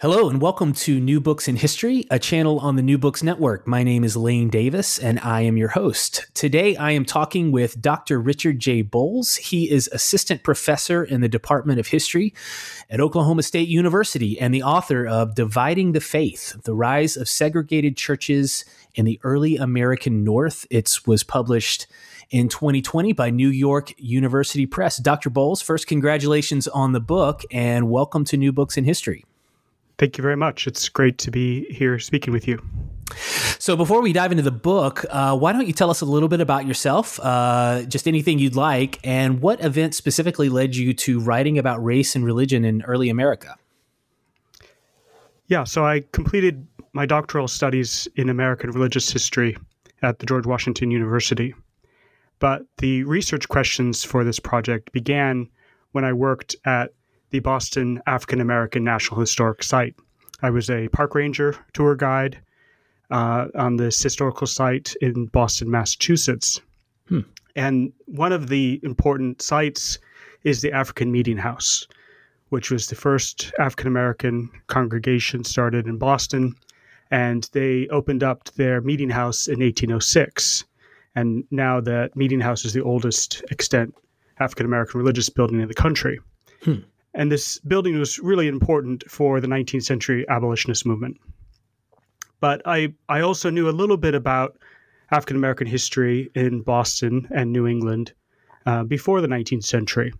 Hello, and welcome to New Books in History, a channel on the New Books Network. My name is Lane Davis, and I am your host. Today, I am talking with Dr. Richard J. Bowles. He is assistant professor in the Department of History at Oklahoma State University and the author of Dividing the Faith The Rise of Segregated Churches in the Early American North. It was published in 2020 by New York University Press. Dr. Bowles, first, congratulations on the book, and welcome to New Books in History. Thank you very much. It's great to be here speaking with you. So, before we dive into the book, uh, why don't you tell us a little bit about yourself, uh, just anything you'd like, and what event specifically led you to writing about race and religion in early America? Yeah, so I completed my doctoral studies in American religious history at the George Washington University. But the research questions for this project began when I worked at the Boston African American National Historic Site. I was a park ranger tour guide uh, on this historical site in Boston, Massachusetts. Hmm. And one of the important sites is the African Meeting House, which was the first African American congregation started in Boston. And they opened up their meeting house in 1806. And now that meeting house is the oldest extant African American religious building in the country. Hmm. And this building was really important for the 19th century abolitionist movement. But I, I also knew a little bit about African American history in Boston and New England uh, before the 19th century.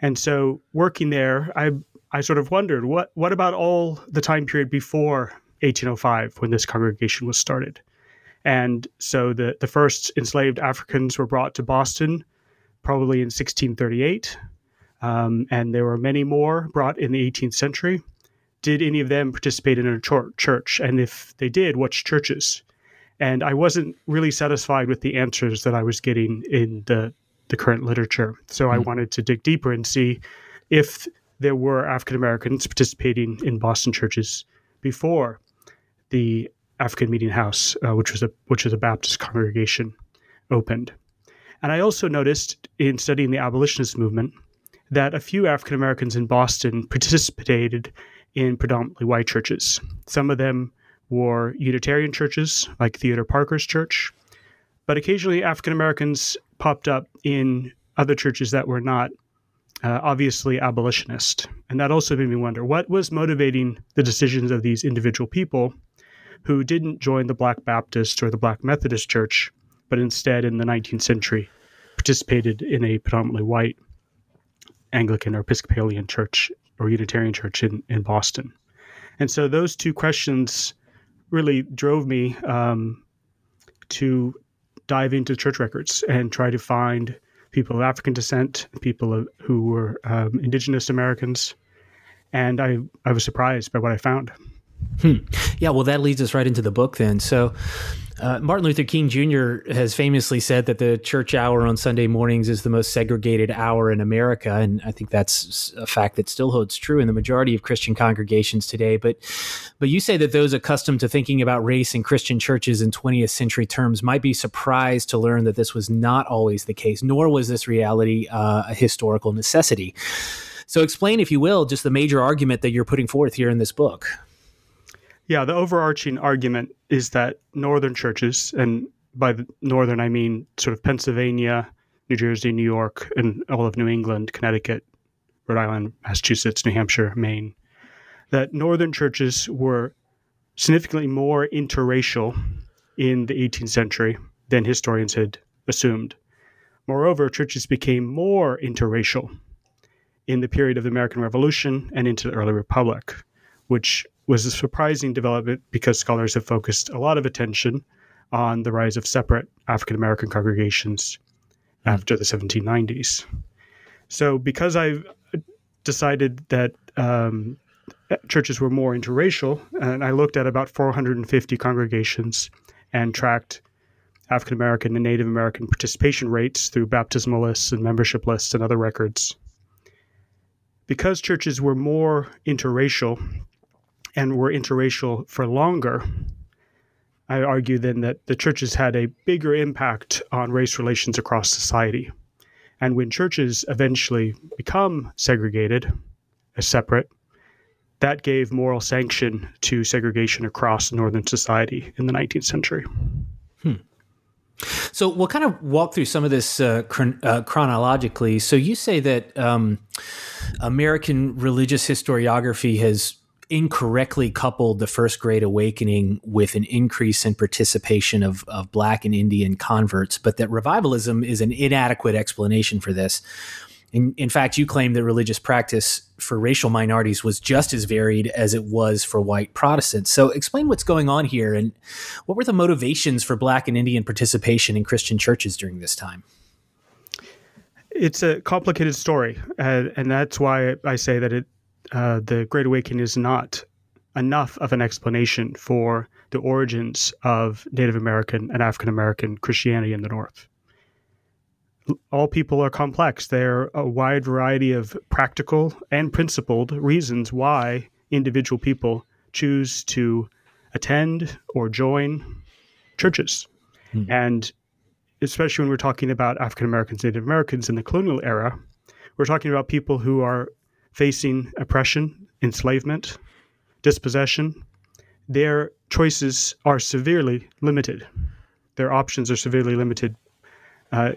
And so working there, I, I sort of wondered what, what about all the time period before 1805 when this congregation was started? And so the, the first enslaved Africans were brought to Boston probably in 1638. Um, and there were many more brought in the 18th century. Did any of them participate in a church? And if they did, which churches? And I wasn't really satisfied with the answers that I was getting in the, the current literature. So mm-hmm. I hmm. wanted to dig deeper and see if there were African Americans participating in Boston churches before the African Meeting House, uh, which was a which was a Baptist congregation, opened. And I also noticed in studying the abolitionist movement that a few African Americans in Boston participated in predominantly white churches. Some of them were Unitarian churches, like Theodore Parker's church, but occasionally African Americans popped up in other churches that were not uh, obviously abolitionist. And that also made me wonder what was motivating the decisions of these individual people who didn't join the Black Baptist or the Black Methodist Church, but instead in the 19th century participated in a predominantly white Anglican or Episcopalian church or Unitarian church in, in Boston. And so those two questions really drove me um, to dive into church records and try to find people of African descent, people who were um, indigenous Americans. And I, I was surprised by what I found. Hmm. Yeah, well, that leads us right into the book then. So, uh, Martin Luther King Jr. has famously said that the church hour on Sunday mornings is the most segregated hour in America, and I think that's a fact that still holds true in the majority of Christian congregations today. But, but you say that those accustomed to thinking about race in Christian churches in 20th century terms might be surprised to learn that this was not always the case, nor was this reality uh, a historical necessity. So, explain, if you will, just the major argument that you're putting forth here in this book. Yeah, the overarching argument is that northern churches, and by the northern I mean sort of Pennsylvania, New Jersey, New York, and all of New England, Connecticut, Rhode Island, Massachusetts, New Hampshire, Maine, that northern churches were significantly more interracial in the 18th century than historians had assumed. Moreover, churches became more interracial in the period of the American Revolution and into the early Republic, which was a surprising development because scholars have focused a lot of attention on the rise of separate African American congregations mm. after the 1790s. So, because I've decided that um, churches were more interracial, and I looked at about 450 congregations and tracked African American and Native American participation rates through baptismal lists and membership lists and other records. Because churches were more interracial and were interracial for longer, I argue then that the churches had a bigger impact on race relations across society. And when churches eventually become segregated, as separate, that gave moral sanction to segregation across Northern society in the 19th century. Hmm. So we'll kind of walk through some of this uh, chron- uh, chronologically. So you say that um, American religious historiography has incorrectly coupled the First Great Awakening with an increase in participation of, of Black and Indian converts, but that revivalism is an inadequate explanation for this. In, in fact, you claim that religious practice for racial minorities was just as varied as it was for white Protestants. So, explain what's going on here and what were the motivations for Black and Indian participation in Christian churches during this time? It's a complicated story, uh, and that's why I say that it, uh, the Great Awakening is not enough of an explanation for the origins of Native American and African American Christianity in the North all people are complex. There are a wide variety of practical and principled reasons why individual people choose to attend or join churches. Hmm. And especially when we're talking about African Americans, Native Americans in the colonial era, we're talking about people who are facing oppression, enslavement, dispossession. Their choices are severely limited. Their options are severely limited uh,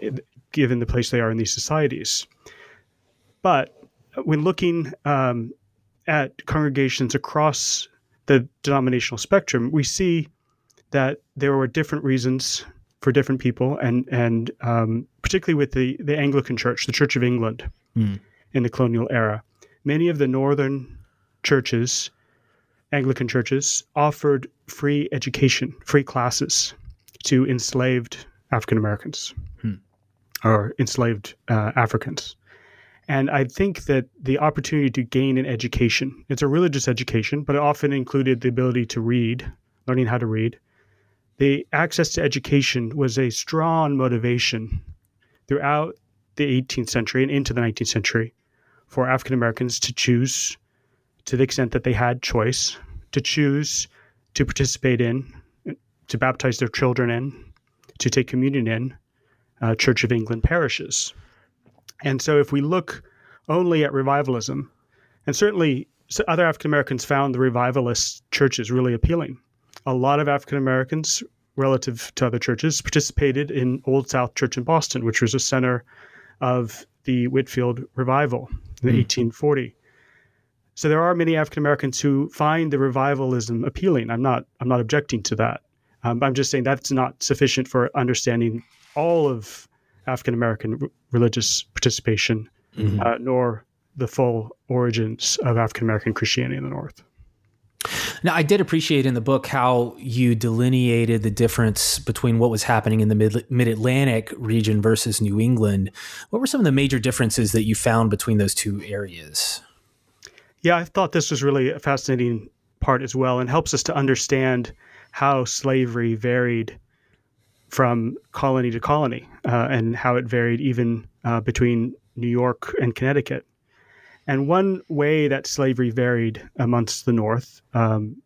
given the place they are in these societies. But when looking um, at congregations across the denominational spectrum, we see that there were different reasons for different people, and and um, particularly with the the Anglican Church, the Church of England, mm. in the colonial era, many of the northern churches, Anglican churches, offered free education, free classes to enslaved African Americans or enslaved uh, Africans. And I think that the opportunity to gain an education, it's a religious education, but it often included the ability to read, learning how to read. The access to education was a strong motivation throughout the 18th century and into the 19th century for African Americans to choose, to the extent that they had choice, to choose to participate in, to baptize their children in, to take communion in, uh, Church of England parishes. And so if we look only at revivalism, and certainly other African Americans found the revivalist churches really appealing. A lot of African Americans, relative to other churches, participated in Old South Church in Boston, which was a center of the Whitefield revival in mm. 1840. So there are many African Americans who find the revivalism appealing. I'm not I'm not objecting to that. Um, I'm just saying that's not sufficient for understanding all of African American r- religious participation, mm-hmm. uh, nor the full origins of African American Christianity in the North. Now, I did appreciate in the book how you delineated the difference between what was happening in the mid Atlantic region versus New England. What were some of the major differences that you found between those two areas? Yeah, I thought this was really a fascinating part as well and helps us to understand how slavery varied from colony to colony uh, and how it varied even uh, between New York and Connecticut. And one way that slavery varied amongst the North um,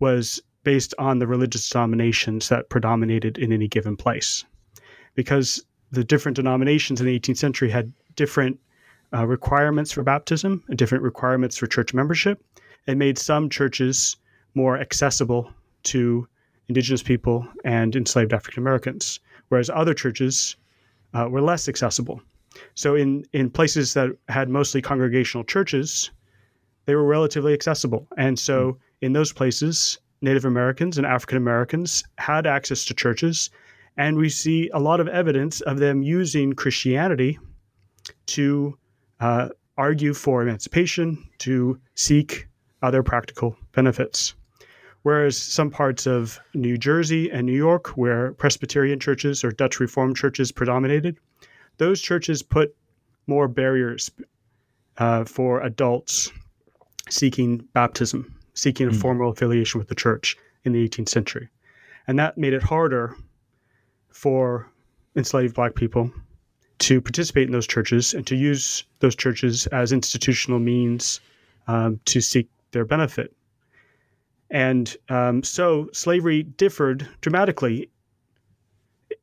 was based on the religious denominations that predominated in any given place. Because the different denominations in the 18th century had different uh, requirements for baptism and different requirements for church membership. It made some churches more accessible to indigenous people and enslaved African Americans, whereas other churches uh, were less accessible. So, in, in places that had mostly congregational churches, they were relatively accessible. And so, in those places, Native Americans and African Americans had access to churches. And we see a lot of evidence of them using Christianity to uh, argue for emancipation, to seek other practical benefits. Whereas some parts of New Jersey and New York, where Presbyterian churches or Dutch Reformed churches predominated, those churches put more barriers uh, for adults seeking baptism, seeking a mm. formal affiliation with the church in the 18th century. And that made it harder for enslaved black people to participate in those churches and to use those churches as institutional means um, to seek their benefit. And um, so slavery differed dramatically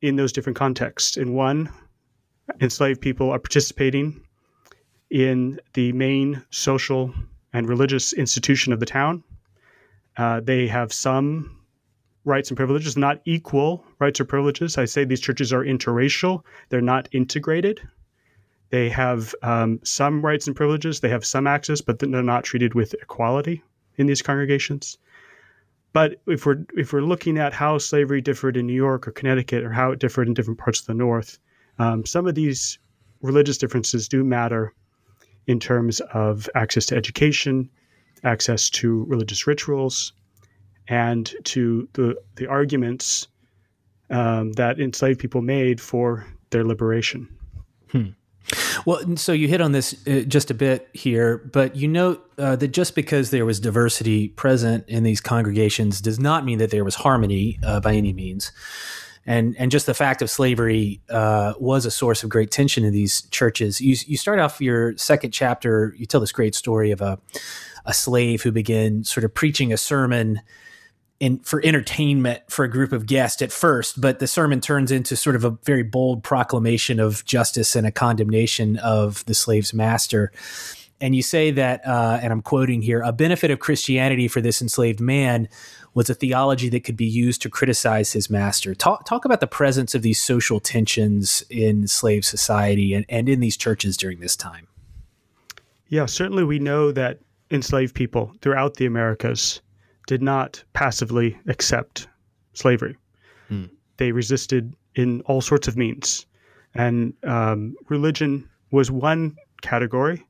in those different contexts. In one, enslaved people are participating in the main social and religious institution of the town. Uh, they have some rights and privileges, not equal rights or privileges. I say these churches are interracial, they're not integrated. They have um, some rights and privileges, they have some access, but they're not treated with equality in these congregations. But if we're if we're looking at how slavery differed in New York or Connecticut or how it differed in different parts of the North, um, some of these religious differences do matter in terms of access to education, access to religious rituals, and to the, the arguments um, that enslaved people made for their liberation. Hmm. Well, so you hit on this uh, just a bit here, but you note uh, that just because there was diversity present in these congregations does not mean that there was harmony uh, by any means. And, and just the fact of slavery uh, was a source of great tension in these churches. You, you start off your second chapter, you tell this great story of a, a slave who began sort of preaching a sermon in for entertainment for a group of guests at first, but the sermon turns into sort of a very bold proclamation of justice and a condemnation of the slave's master. And you say that, uh, and I'm quoting here, a benefit of Christianity for this enslaved man was a theology that could be used to criticize his master. Talk, talk about the presence of these social tensions in slave society and, and in these churches during this time. Yeah, certainly we know that enslaved people throughout the Americas did not passively accept slavery. Hmm. They resisted in all sorts of means. And um, religion was one category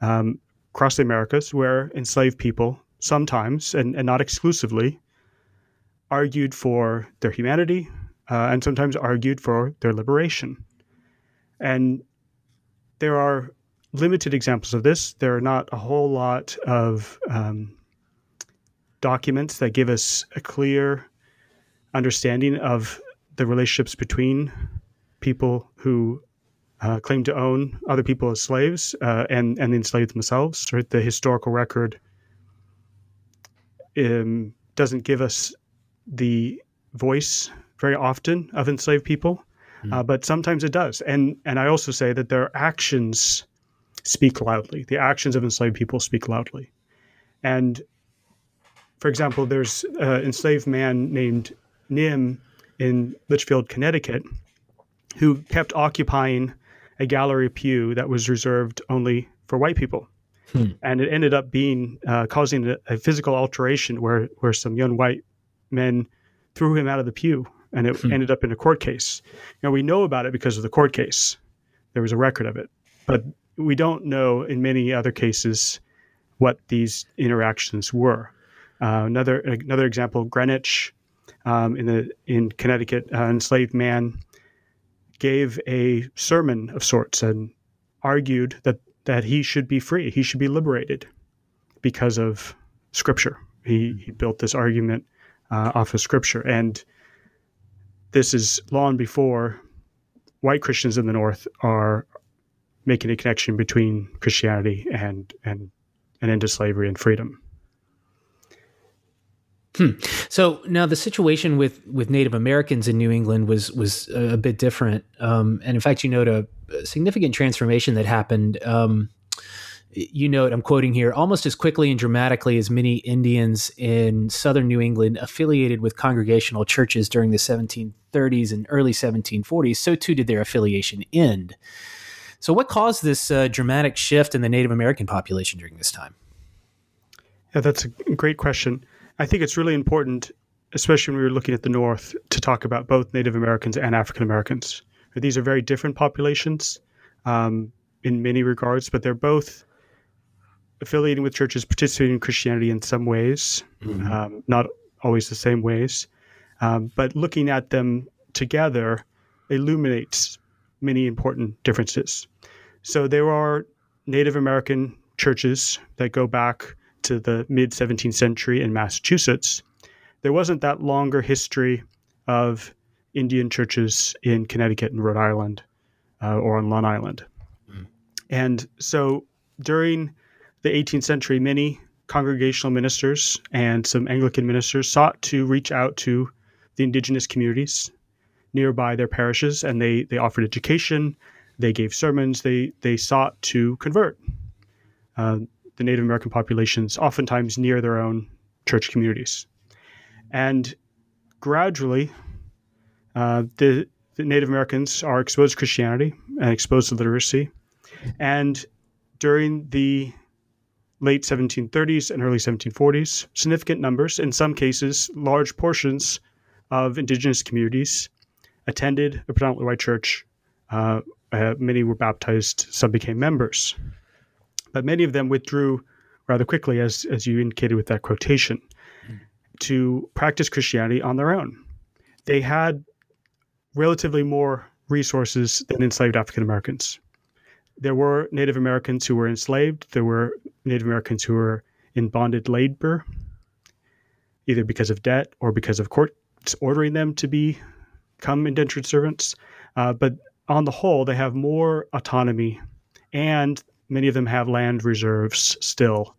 um, across the Americas where enslaved people sometimes, and, and not exclusively, argued for their humanity uh, and sometimes argued for their liberation. And there are limited examples of this. There are not a whole lot of um, documents that give us a clear understanding of the relationships between people who uh, claim to own other people as slaves uh, and and enslaved themselves. Right, the historical record um, doesn't give us the voice very often of enslaved people, mm. uh, but sometimes it does. And and I also say that their actions speak loudly. The actions of enslaved people speak loudly, and for example, there's an enslaved man named Nim in Litchfield, Connecticut, who kept occupying a gallery pew that was reserved only for white people. Hmm. And it ended up being uh, causing a, a, physical alteration where, where some young white men threw him out of the pew and it hmm. ended up in a court case. Now, we know about it because of the court case, there was a record of it. But we don't know in many other cases what these interactions were. Uh, another another example, Greenwich, um, in the in Connecticut, uh, enslaved man gave a sermon of sorts and argued that that he should be free, he should be liberated because of Scripture. He he built this argument uh, off of Scripture, and this is long before white Christians in the North are making a connection between Christianity and and and into slavery and freedom. Hmm. So now the situation with with Native Americans in New England was was a, bit different, um, and in fact, you note a, a significant transformation that happened. Um, you note, I'm quoting here, almost as quickly and dramatically as many Indians in southern New England affiliated with congregational churches during the 1730s and early 1740s, so too did their affiliation end. So, what caused this uh, dramatic shift in the Native American population during this time? Yeah, that's a great question. I think it's really important, especially when we are looking at the North, to talk about both Native Americans and African Americans. These are very different populations um, in many regards, but they're both affiliating with churches, participating in Christianity in some ways, mm-hmm. um, not always the same ways. Um, but looking at them together illuminates many important differences. So there are Native American churches that go back to the mid 17th century in Massachusetts, there wasn't that longer history of Indian churches in Connecticut and Rhode Island uh, or on Long Island. Mm. And so during the 18th century, many congregational ministers and some Anglican ministers sought to reach out to the indigenous communities nearby their parishes, and they, they offered education, they gave sermons, they, they sought to convert uh, the Native American populations, oftentimes near their own church communities. And gradually, uh, the, the, Native Americans are exposed to Christianity and exposed to literacy. And during the late 1730s and early 1740s, significant numbers, in some cases, large portions of indigenous communities attended a predominantly white church. Uh, uh, many were baptized, some became members. But many of them withdrew rather quickly, as, as you indicated with that quotation, to practice Christianity on their own. They had relatively more resources than enslaved African Americans. There were Native Americans who were enslaved, there were Native Americans who were in bonded labor, either because of debt or because of courts ordering them to be, become indentured servants. Uh, but on the whole, they have more autonomy, and many of them have land reserves still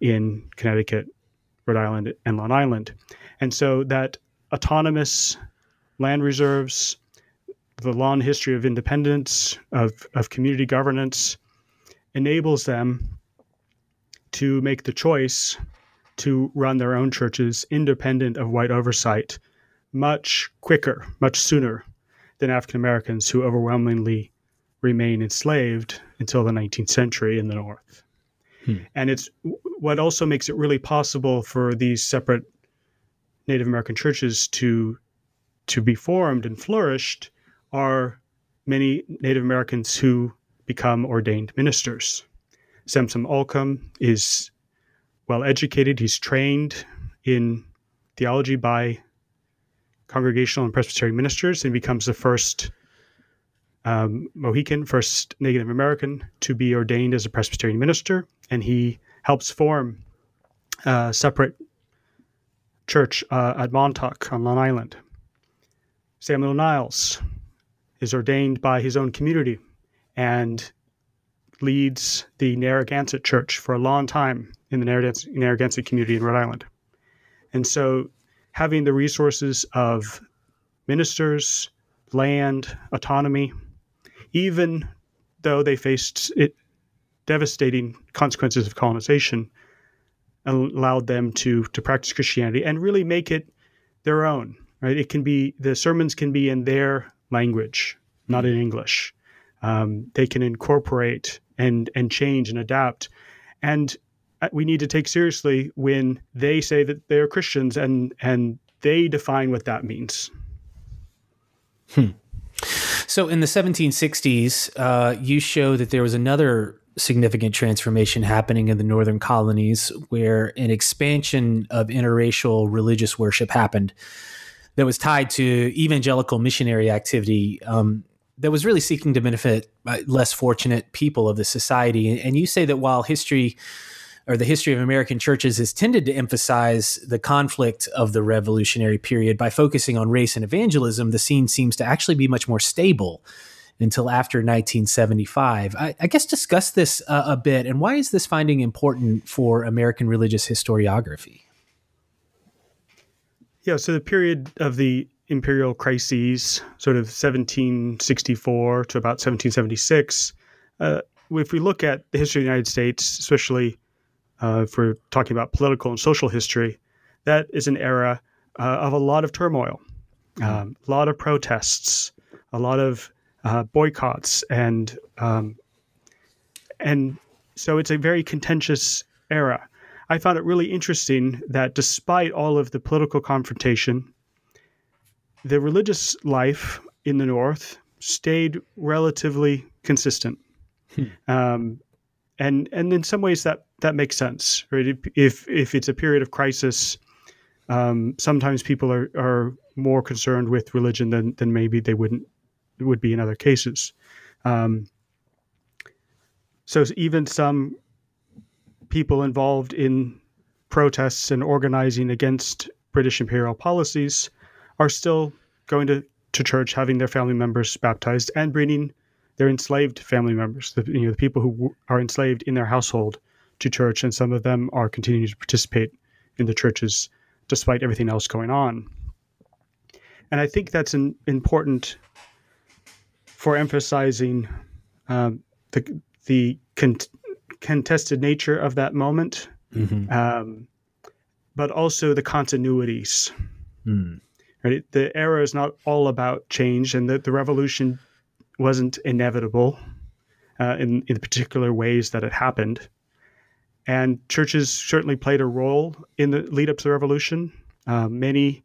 in Connecticut, Rhode Island, and Long Island. And so that autonomous land reserves, the long history of independence, of, of community governance, enables them to make the choice to run their own churches independent of white oversight much quicker, much sooner than African Americans who overwhelmingly remain enslaved until the 19th century in the North. Hmm. And it's what also makes it really possible for these separate Native American churches to to be formed and flourished are many Native Americans who become ordained ministers. Samson Occom is well educated. He's trained in theology by congregational and Presbyterian ministers and becomes the first um, Mohegan, first Native American to be ordained as a Presbyterian minister. And he helps form a separate church uh, at Montauk on Long Island. Samuel Niles is ordained by his own community and leads the Narragansett Church for a long time in the Narragansett community in Rhode Island. And so having the resources of ministers, land, autonomy, even though they faced it, devastating consequences of colonization, allowed them to to practice Christianity and really make it their own. Right? It can be the sermons can be in their language, not in English. Um, they can incorporate and and change and adapt, and uh, we need to take seriously when they say that they're Christians and and they define what that means. Hmm. So in the 1760s, uh, you show that there was another significant transformation happening in the northern colonies where an expansion of interracial religious worship happened that was tied to evangelical missionary activity um, that was really seeking to benefit uh, less fortunate people of the society. And you say that while history or the history of American churches has tended to emphasize the conflict of the revolutionary period by focusing on race and evangelism, the scene seems to actually be much more stable until after 1975. I, I guess discuss this uh, a bit, and why is this finding important for American religious historiography? Yeah, so the period of the imperial crises, sort of 1764 to about 1776, uh, if we look at the history of the United States, especially uh, if we're talking about political and social history, that is an era uh, of a lot of turmoil, um, a lot of protests, a lot of uh, boycotts, and um, and so it's a very contentious era. I found it really interesting that despite all of the political confrontation, the religious life in the North stayed relatively consistent. Hmm. Um, and and in some ways that that makes sense, right? If if it's a period of crisis, um, sometimes people are are more concerned with religion than than maybe they wouldn't would be in other cases. Um, so even some people involved in protests and organizing against British imperial policies are still going to, to church, having their family members baptized, and bringing their enslaved family members, the, you know, the people who are enslaved in their household, to church, and some of them are continuing to participate in the churches despite everything else going on. And I think that's an important for emphasizing um, the the con- contested nature of that moment, mm-hmm. um, but also the continuities. Mm. Right, the era is not all about change, and the, the revolution wasn't inevitable uh, in in the particular ways that it happened. And churches certainly played a role in the lead up to the revolution. Uh, many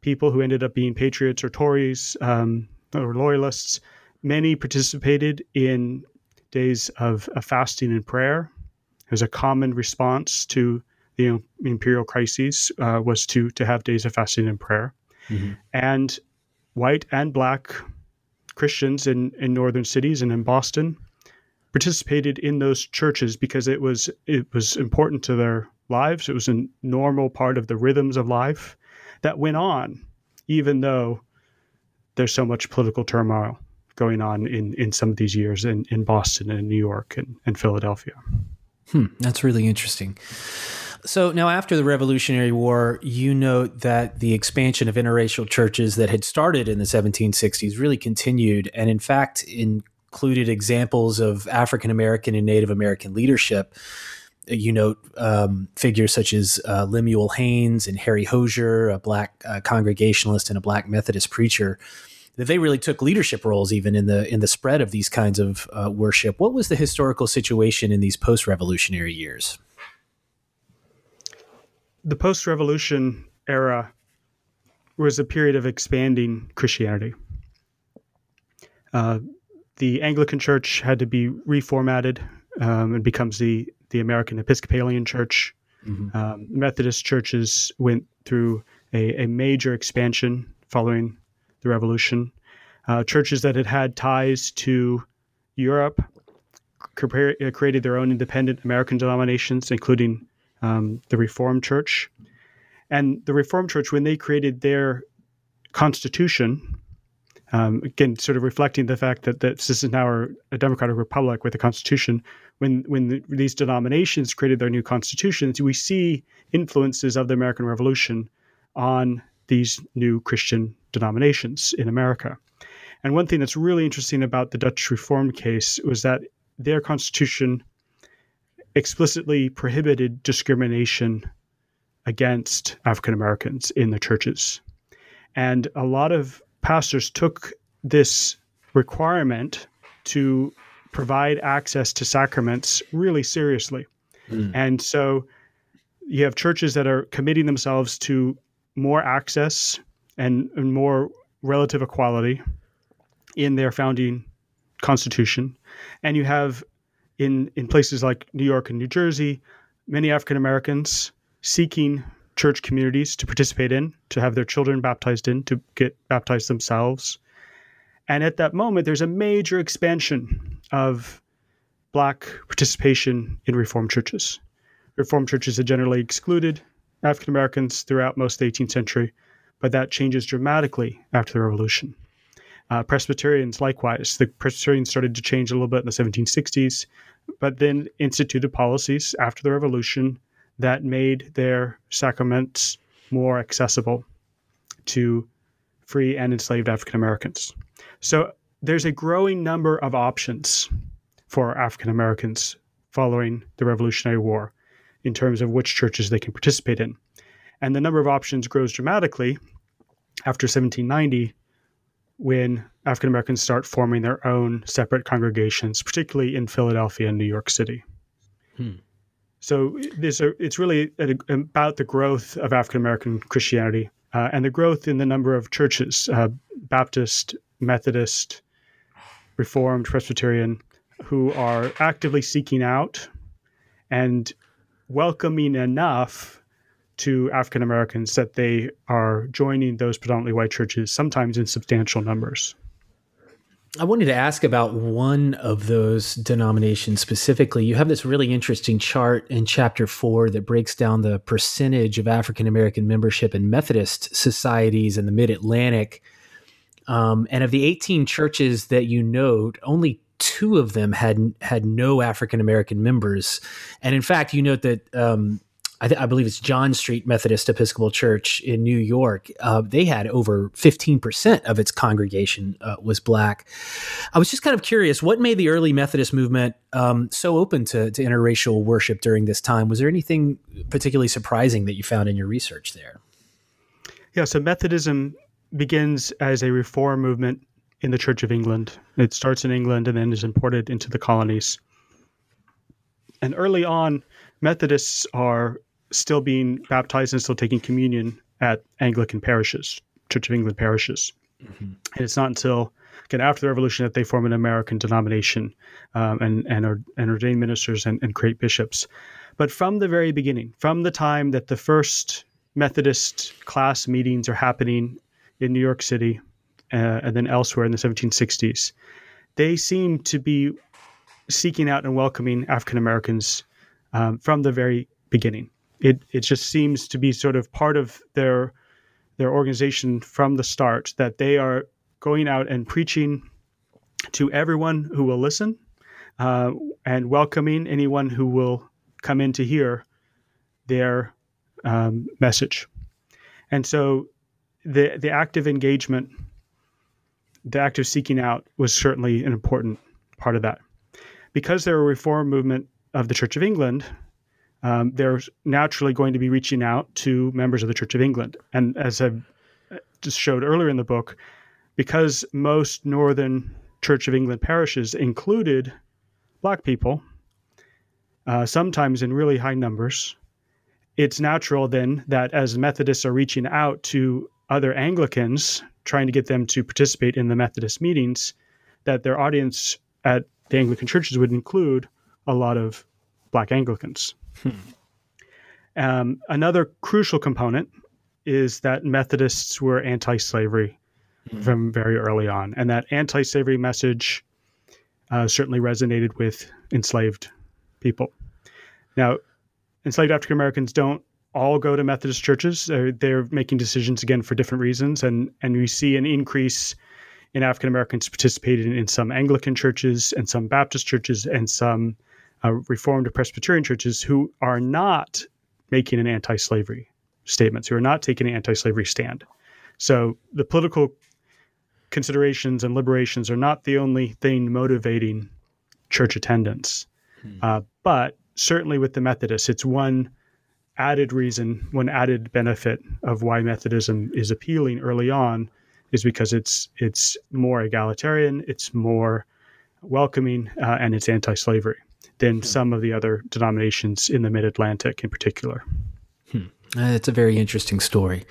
people who ended up being patriots or Tories um, or loyalists, many participated in days of, of fasting and prayer. It was a common response to the imperial crises uh, was to to have days of fasting and prayer, mm-hmm. and white and black Christians in in northern cities and in Boston participated in those churches because it was it was important to their lives. It was a normal part of the rhythms of life that went on, even though there's so much political turmoil going on in, in some of these years in, in Boston and New York and, and Philadelphia. Hmm, that's really interesting. So now, after the Revolutionary War, you note that the expansion of interracial churches that had started in the 1760s really continued, and in fact included examples of African American and Native American leadership. You note um, figures such as uh, Lemuel Haynes and Harry Hosier, a black uh, Congregationalist and a black Methodist preacher that they really took leadership roles even in the in the spread of these kinds of uh, worship. What was the historical situation in these post-revolutionary years? The post-revolution era was a period of expanding Christianity. Uh, the Anglican Church had to be reformatted um, and becomes the the American Episcopalian Church. Mm-hmm. Um, Methodist churches went through a, a major expansion following the revolution. Uh, churches that had had ties to Europe uh, created their own independent American denominations, including um, the Reformed Church. And the Reformed Church, when they created their constitution, um, again, sort of reflecting the fact that, that this is now a democratic republic with a constitution. When when the, these denominations created their new constitutions, we see influences of the American Revolution on these new Christian denominations in America. And one thing that's really interesting about the Dutch Reformed case was that their constitution explicitly prohibited discrimination against African Americans in the churches. And a lot of pastors took this requirement to provide access to sacraments really seriously. Mm. And so you have churches that are committing themselves to more access and, and more relative equality in their founding constitution. And you have in in places like New York and New Jersey, many African Americans seeking church communities to participate in, to have their children baptized in, to get baptized themselves. And at that moment, there's a major expansion of black participation in Reformed churches. Reformed churches had generally excluded African Americans throughout most of the 18th century, but that changes dramatically after the Revolution. Uh, Presbyterians, likewise, the Presbyterians started to change a little bit in the 1760s, but then instituted policies after the Revolution that made their sacraments more accessible to free and enslaved African Americans. So there's a growing number of options for African Americans following the Revolutionary War in terms of which churches they can participate in. And the number of options grows dramatically after 1790 when African Americans start forming their own separate congregations, particularly in Philadelphia and New York City. Hmm. So there's a, it's really a, about the growth of African American Christianity uh, and the growth in the number of churches, uh, Baptist, Methodist, Reformed, Presbyterian, who are actively seeking out and welcoming enough to African Americans that they are joining those predominantly white churches, sometimes in substantial numbers. I wanted to ask about one of those denominations specifically. You have this really interesting chart in chapter four that breaks down the percentage of African American membership in Methodist societies in the mid Atlantic. Um, and of the 18 churches that you note, only two of them had had no African American members. And in fact, you note that um, I, th- I, believe it's John Street Methodist Episcopal Church in New York. Uh, they had over 15% of its congregation uh, was black. I was just kind of curious what made the early Methodist movement um, so open to, to interracial worship during this time? Was there anything particularly surprising that you found in your research there? Yeah, so Methodism begins as a reform movement in the Church of England. It starts in England and then is imported into the colonies. And early on, Methodists are still being baptized and still taking communion at Anglican parishes, Church of England parishes. Mm-hmm. And it's not until again after the Revolution that they form an American denomination um, and and, are, and ordain ministers and, and create bishops. But from the very beginning, from the time that the first Methodist class meetings are happening in New York City uh, and then elsewhere in the 1760s, they seem to be seeking out and welcoming African Americans um, from the very beginning it it just seems to be sort of part of their their organization from the start that they are going out and preaching to everyone who will listen uh, and welcoming anyone who will come in to hear their um, message. And so the the active engagement, the active seeking out was certainly an important part of that. Because they're a reform movement of the Church of England, um, they're naturally going to be reaching out to members of the Church of England. And as I just showed earlier in the book, because most Northern Church of England parishes included black people, uh, sometimes in really high numbers, it's natural then that as Methodists are reaching out to other Anglicans, trying to get them to participate in the Methodist meetings, that their audience at the Anglican churches would include a lot of black Anglicans. Hmm. Um, another crucial component is that Methodists were anti slavery hmm. from very early on. And that anti slavery message uh, certainly resonated with enslaved people. Now, enslaved African Americans don't all go to Methodist churches. They're, they're, making decisions again for different reasons, and and we see an increase in African Americans participating in some Anglican churches and some Baptist churches and some uh, Reformed or Presbyterian churches who are not making an anti slavery statements, who are not taking an anti slavery stand. So the political considerations and liberations are not the only thing motivating church attendance. Hmm. Uh, but certainly with the Methodists, it's one added reason, one added benefit of why Methodism is appealing early on is because it's it's more egalitarian, it's more welcoming, uh, and it's anti-slavery than some of the other denominations in the Mid Atlantic in particular. Hmm. It's a very interesting story.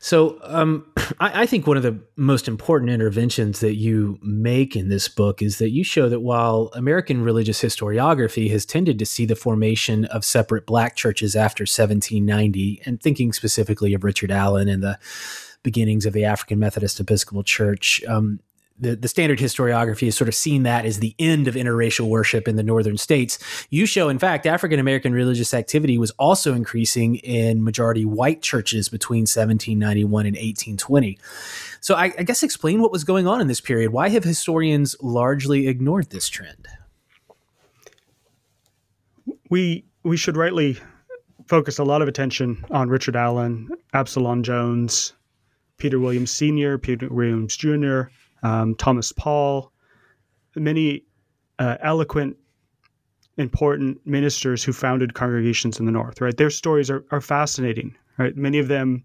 So, um, I, I, think one of the most important interventions that you make in this book is that you show that while American religious historiography has tended to see the formation of separate black churches after 1790, and thinking specifically of Richard Allen and the beginnings of the African Methodist Episcopal Church, um, the, the standard historiography has sort of seen that as the end of interracial worship in the northern states. You show, in fact, African American religious activity was also increasing in majority white churches between 1791 and 1820. So, I, I guess explain what was going on in this period. Why have historians largely ignored this trend? We we should rightly focus a lot of attention on Richard Allen, Absalom Jones, Peter Williams Sr., Peter Williams Jr., um, Thomas Paul, many uh, eloquent, important ministers who founded congregations in the North. Right, their stories are, are fascinating. Right, many of them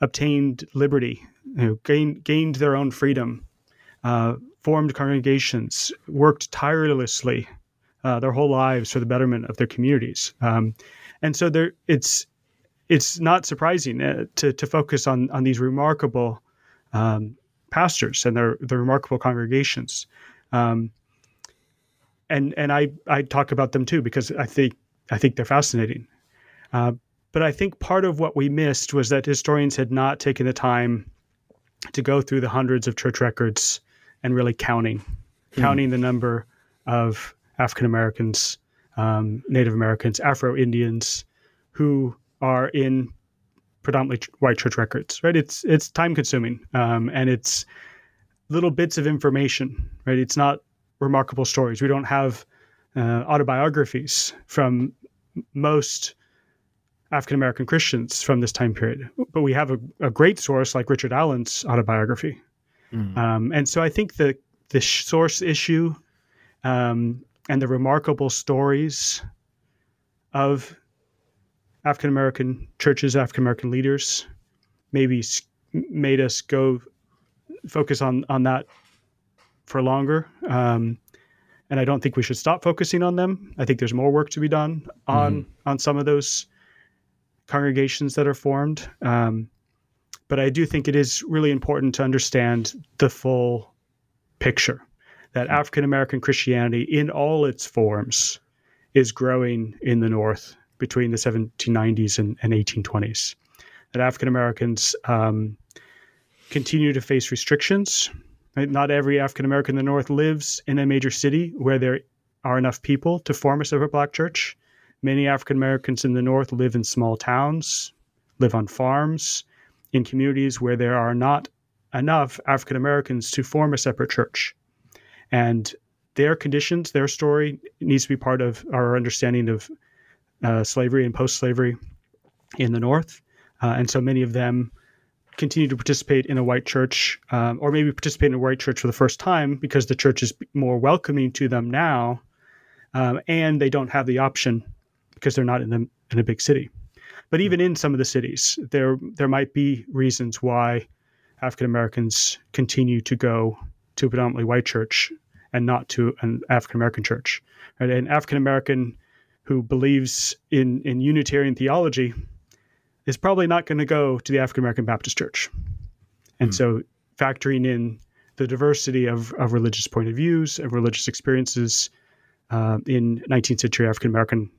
obtained liberty, you know, gained gained their own freedom, uh, formed congregations, worked tirelessly uh, their whole lives for the betterment of their communities. Um, and so there, it's it's not surprising uh, to to focus on on these remarkable um, pastors and their their remarkable congregations. Um, and and I I talk about them too because I think I think they're fascinating. Uh, but I think part of what we missed was that historians had not taken the time to go through the hundreds of church records and really counting, hmm. counting the number of African Americans, um, Native Americans, Afro Indians who are in predominantly white church records. Right? It's it's time consuming um, and it's little bits of information. Right? It's not remarkable stories. We don't have uh, autobiographies from most African American Christians from this time period, but we have a, a great source like Richard Allen's autobiography. Mm. Um, and so I think the the source issue um, and the remarkable stories of African American churches, African American leaders, maybe made us go focus on on that for longer. Um, and I don't think we should stop focusing on them. I think there's more work to be done on mm-hmm. on some of those congregations that are formed. Um, but I do think it is really important to understand the full picture that African American Christianity, in all its forms, is growing in the North between the 1790s and, and 1820s. That African Americans um, continue to face restrictions. Not every African American in the North lives in a major city where there are enough people to form a separate black church. Many African Americans in the North live in small towns, live on farms, in communities where there are not enough African Americans to form a separate church. And their conditions, their story needs to be part of our understanding of uh, slavery and post slavery in the North. Uh, and so many of them continue to participate in a white church, um, or maybe participate in a white church for the first time because the church is more welcoming to them now, um, and they don't have the option because they're not in the in a big city. But even in some of the cities, there there might be reasons why African Americans continue to go to a predominantly white church and not to an African American church. Right? An African American who believes in in Unitarian theology is probably not going to go to the African American Baptist Church. And mm. so factoring in the diversity of, of religious point of views and religious experiences uh, in 19th century African American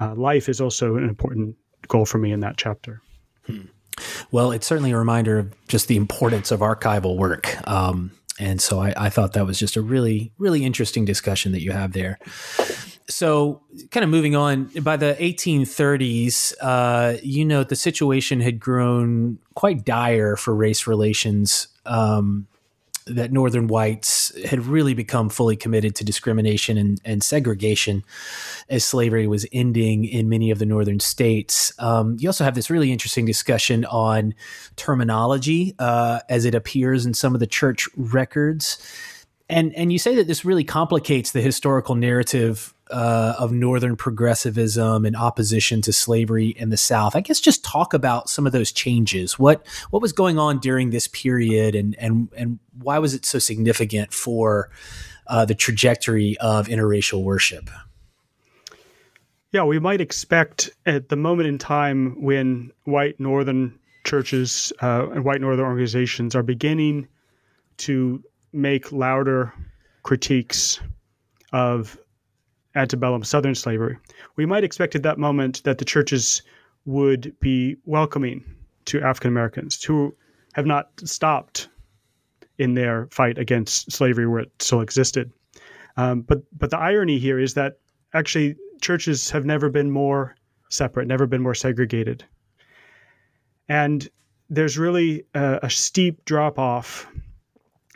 uh, life is also an important goal for me in that chapter. Hmm. Well, it's certainly a reminder of just the importance of archival work. Um, and so I, I, thought that was just a really, really interesting discussion that you have there. So, kind of moving on, by the 1830s, uh, you know, the situation had grown quite dire for race relations um, that Northern whites had really become fully committed to discrimination and, and segregation as slavery was ending in many of the Northern states. Um, you also have this really interesting discussion on terminology uh, as it appears in some of the church records. And, and you say that this really complicates the historical narrative uh, of Northern progressivism and opposition to slavery in the South. I guess just talk about some of those changes. What what was going on during this period, and and and why was it so significant for uh, the trajectory of interracial worship? Yeah, we might expect at the moment in time when white Northern churches uh, and white Northern organizations are beginning to make louder critiques of antebellum Southern slavery, we might expect at that moment that the churches would be welcoming to African Americans who have not stopped in their fight against slavery where it still existed. Um, but but the irony here is that actually churches have never been more separate, never been more segregated, and there's really a, a steep drop off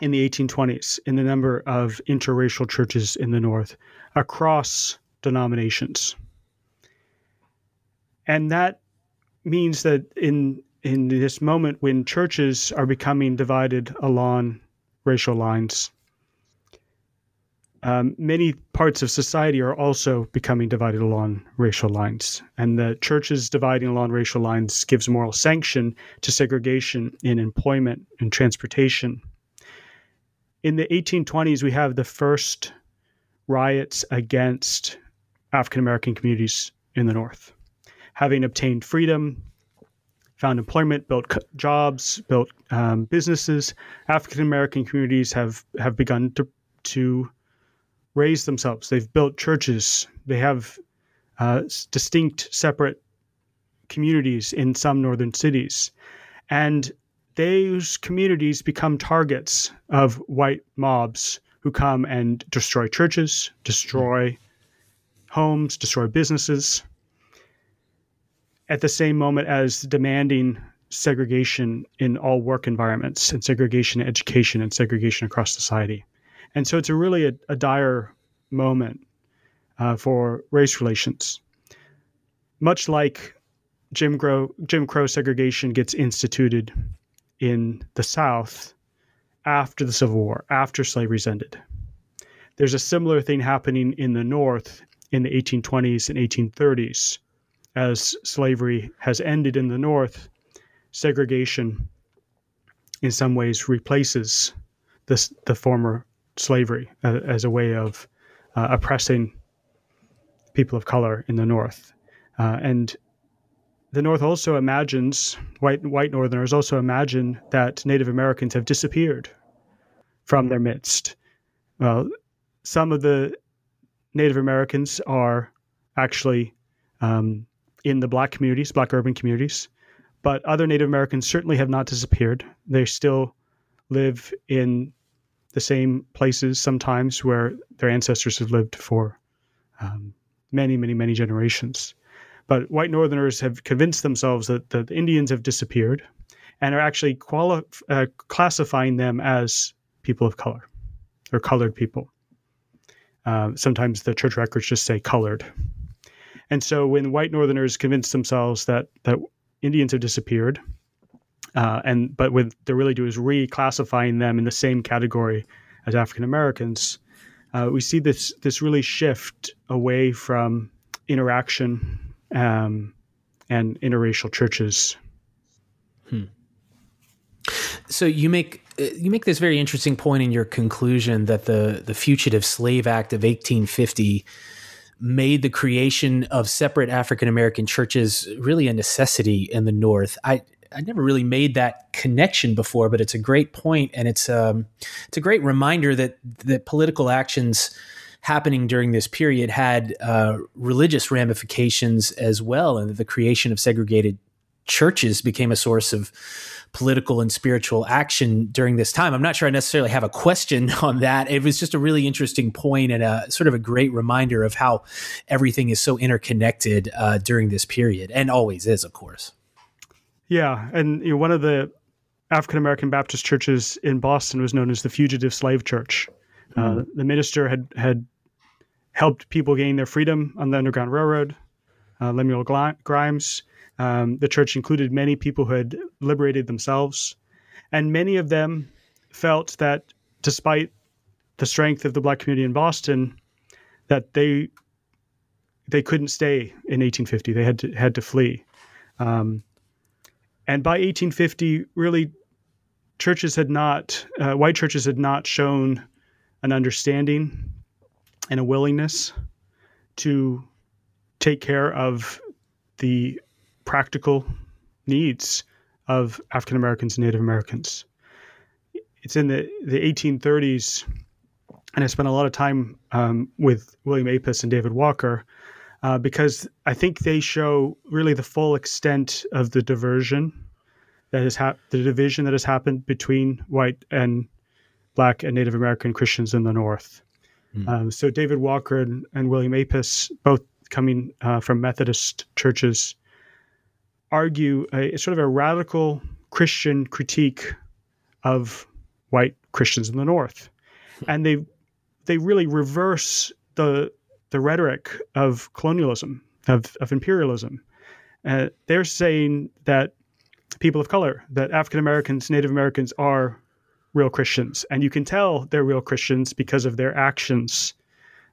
in the 1820s in the number of interracial churches in the North across denominations. And that means that in in this moment when churches are becoming divided along racial lines, um, many parts of society are also becoming divided along racial lines. And the churches dividing along racial lines gives moral sanction to segregation in employment and transportation. In the 1820s, we have the first riots against African American communities in the North. Having obtained freedom, found employment, built jobs, built um, businesses, African American communities have, have begun to, to raise themselves. They've built churches. They have uh, distinct, separate communities in some northern cities. And those communities become targets of white mobs who come and destroy churches, destroy homes, destroy businesses, at the same moment as demanding segregation in all work environments and segregation in education and segregation across society. And so it's a really a, a dire moment uh, for race relations. Much like Jim Crow, Jim Crow segregation gets instituted in the South after the Civil War, after slavery's ended. There's a similar thing happening in the North in the 1820s and 1830s. As slavery has ended in the North, segregation in some ways replaces this, the former slavery uh, as a way of uh, oppressing people of color in the North. Uh, and the North also imagines, white, white Northerners also imagine that Native Americans have disappeared from their midst. Well, some of the Native Americans are actually um, in the black communities, black urban communities, but other Native Americans certainly have not disappeared. They still live in the same places sometimes where their ancestors have lived for um, many, many, many generations. But white Northerners have convinced themselves that, the Indians have disappeared and are actually quali- uh, classifying them as people of color or colored people. Uh, sometimes the church records just say colored. And so when white Northerners convince themselves that, that Indians have disappeared, uh, and but what they really do is reclassifying them in the same category as African Americans, uh, we see this this really shift away from interaction um, and interracial churches. Hmm. So you make uh, you make this very interesting point in your conclusion that the the Fugitive Slave Act of 1850 made the creation of separate African American churches really a necessity in the North. I I never really made that connection before, but it's a great point, and it's um, it's a great reminder that that political actions happening during this period had uh, religious ramifications as well, and the creation of segregated churches became a source of political and spiritual action during this time. I'm not sure I necessarily have a question on that. It was just a really interesting point and a sort of a great reminder of how everything is so interconnected uh, during this period, and always is, of course. Yeah, and you know, one of the African American Baptist churches in Boston was known as the Fugitive Slave Church. Uh, mm-hmm. Uh, the minister had had helped people gain their freedom on the Underground Railroad. Uh, Lemuel Grimes. Um, the church included many people who had liberated themselves, and many of them felt that, despite the strength of the black community in Boston, that they they couldn't stay in 1850. They had to had to flee. Um, and by 1850, really, churches had not, uh, white churches had not shown an understanding and a willingness to take care of the practical needs of African Americans and Native Americans. It's in the, the 1830s, and I spent a lot of time um, with William Apess and David Walker uh, because I think they show really the full extent of the diversion that has hap- the division that has happened between white and black and Native American Christians in the North. Mm. Um, so David Walker and, and, William Apess, both coming uh, from Methodist churches, argue a, sort of a radical Christian critique of white Christians in the North, and they they really reverse the the rhetoric of colonialism, of, of imperialism. Uh, they're saying that people of color, that African Americans, Native Americans are real Christians. And you can tell they're real Christians because of their actions,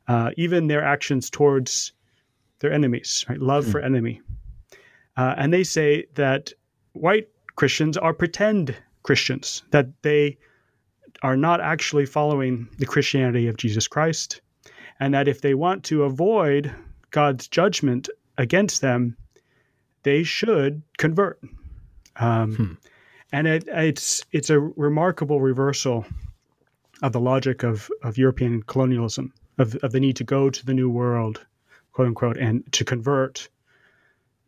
uh, even their actions towards their enemies, right? Love mm. for enemy. Uh, and they say that white Christians are pretend Christians, that they are not actually following the Christianity of Jesus Christ, and that if they want to avoid God's judgment against them, they should convert. Um, hmm. And it, it's it's a remarkable reversal of the logic of, of European colonialism, of, of the need to go to the New World, quote unquote, and to convert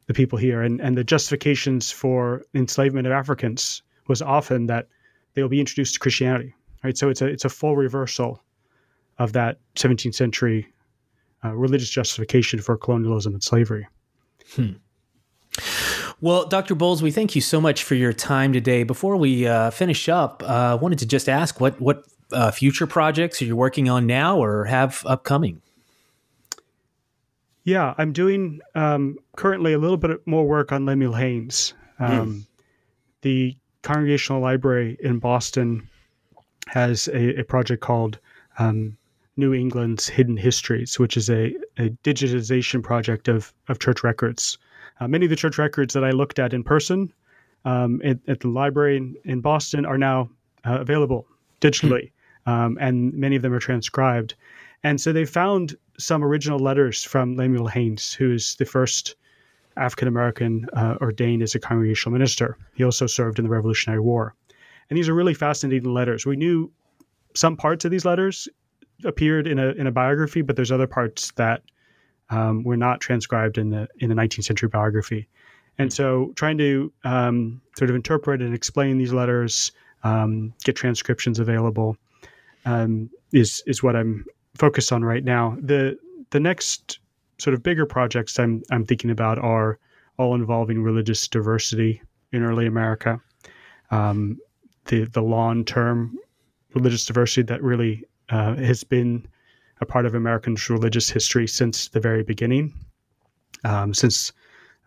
the people here, and, and the justifications for enslavement of Africans was often that they'll be introduced to Christianity, right? So it's a it's a full reversal of that 17th century uh, religious justification for colonialism and slavery. Hmm. Well, Dr. Boles, we thank you so much for your time today. Before we uh, finish up, I uh, wanted to just ask what what uh, future projects are you working on now or have upcoming? Yeah, I'm doing um, currently a little bit more work on Lemuel Haynes. Um, mm. The Congregational Library in Boston has a, a project called um, New England's Hidden Histories, which is a, a digitization project of, of church records. Uh, many of the church records that I looked at in person um, at, at, the library in, in Boston are now uh, available digitally, um, and many of them are transcribed. And so they found some original letters from Lemuel Haynes, who is the first African American uh, ordained as a congregational minister. He also served in the Revolutionary War. And these are really fascinating letters. We knew some parts of these letters appeared in a in a biography, but there's other parts that um, were not transcribed in the in the 19th century biography. And so, trying to um, sort of interpret and explain these letters, um, get transcriptions available, um, is is what I'm focused on right now. the The next sort of bigger projects I'm I'm thinking about are all involving religious diversity in early America. Um, the the long term religious diversity that really uh, has been a part of American religious history since the very beginning, um, since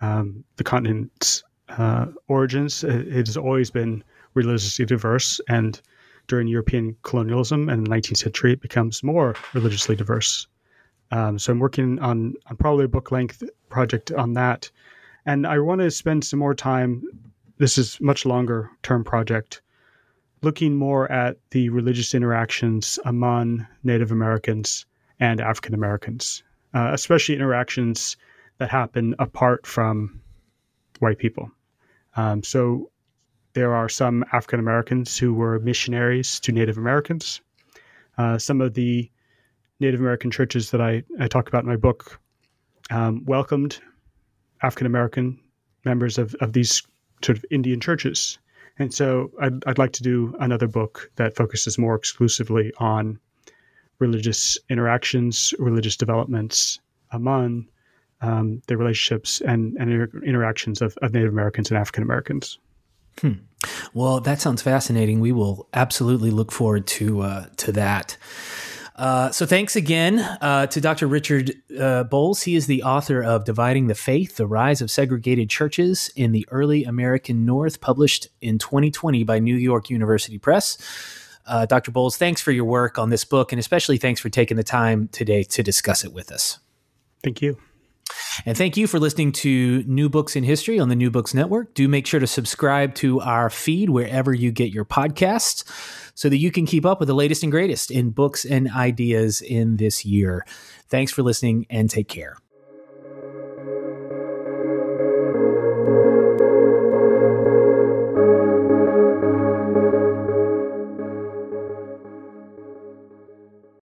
um, the continent's uh, origins. It has always been religiously diverse, and during European colonialism and the 19th century, it becomes more religiously diverse. Um, so I'm working on, on probably a book length project on that, and I want to spend some more time. This is much longer term project looking more at the religious interactions among Native Americans and African Americans, uh, especially interactions that happen apart from white people. Um, so there are some African Americans who were missionaries to Native Americans. Uh, some of the Native American churches that I, I talk about in my book um, welcomed African American members of, of these sort of Indian churches and so I'd, I'd like to do another book that focuses more exclusively on religious interactions, religious developments among um, the relationships and, and inter- interactions of, of, Native Americans and African Americans. Hmm. Well, that sounds fascinating. We will absolutely look forward to uh, to that. Uh, so thanks again uh, to Dr. Richard uh, Boles. He is the author of Dividing the Faith, The Rise of Segregated Churches in the Early American North, published in 2020 by New York University Press. Uh, Dr. Boles, thanks for your work on this book, and especially thanks for taking the time today to discuss it with us. Thank you. And thank you for listening to New Books in History on the New Books Network. Do make sure to subscribe to our feed wherever you get your podcasts so that you can keep up with the latest and greatest in books and ideas in this year. Thanks for listening and take care.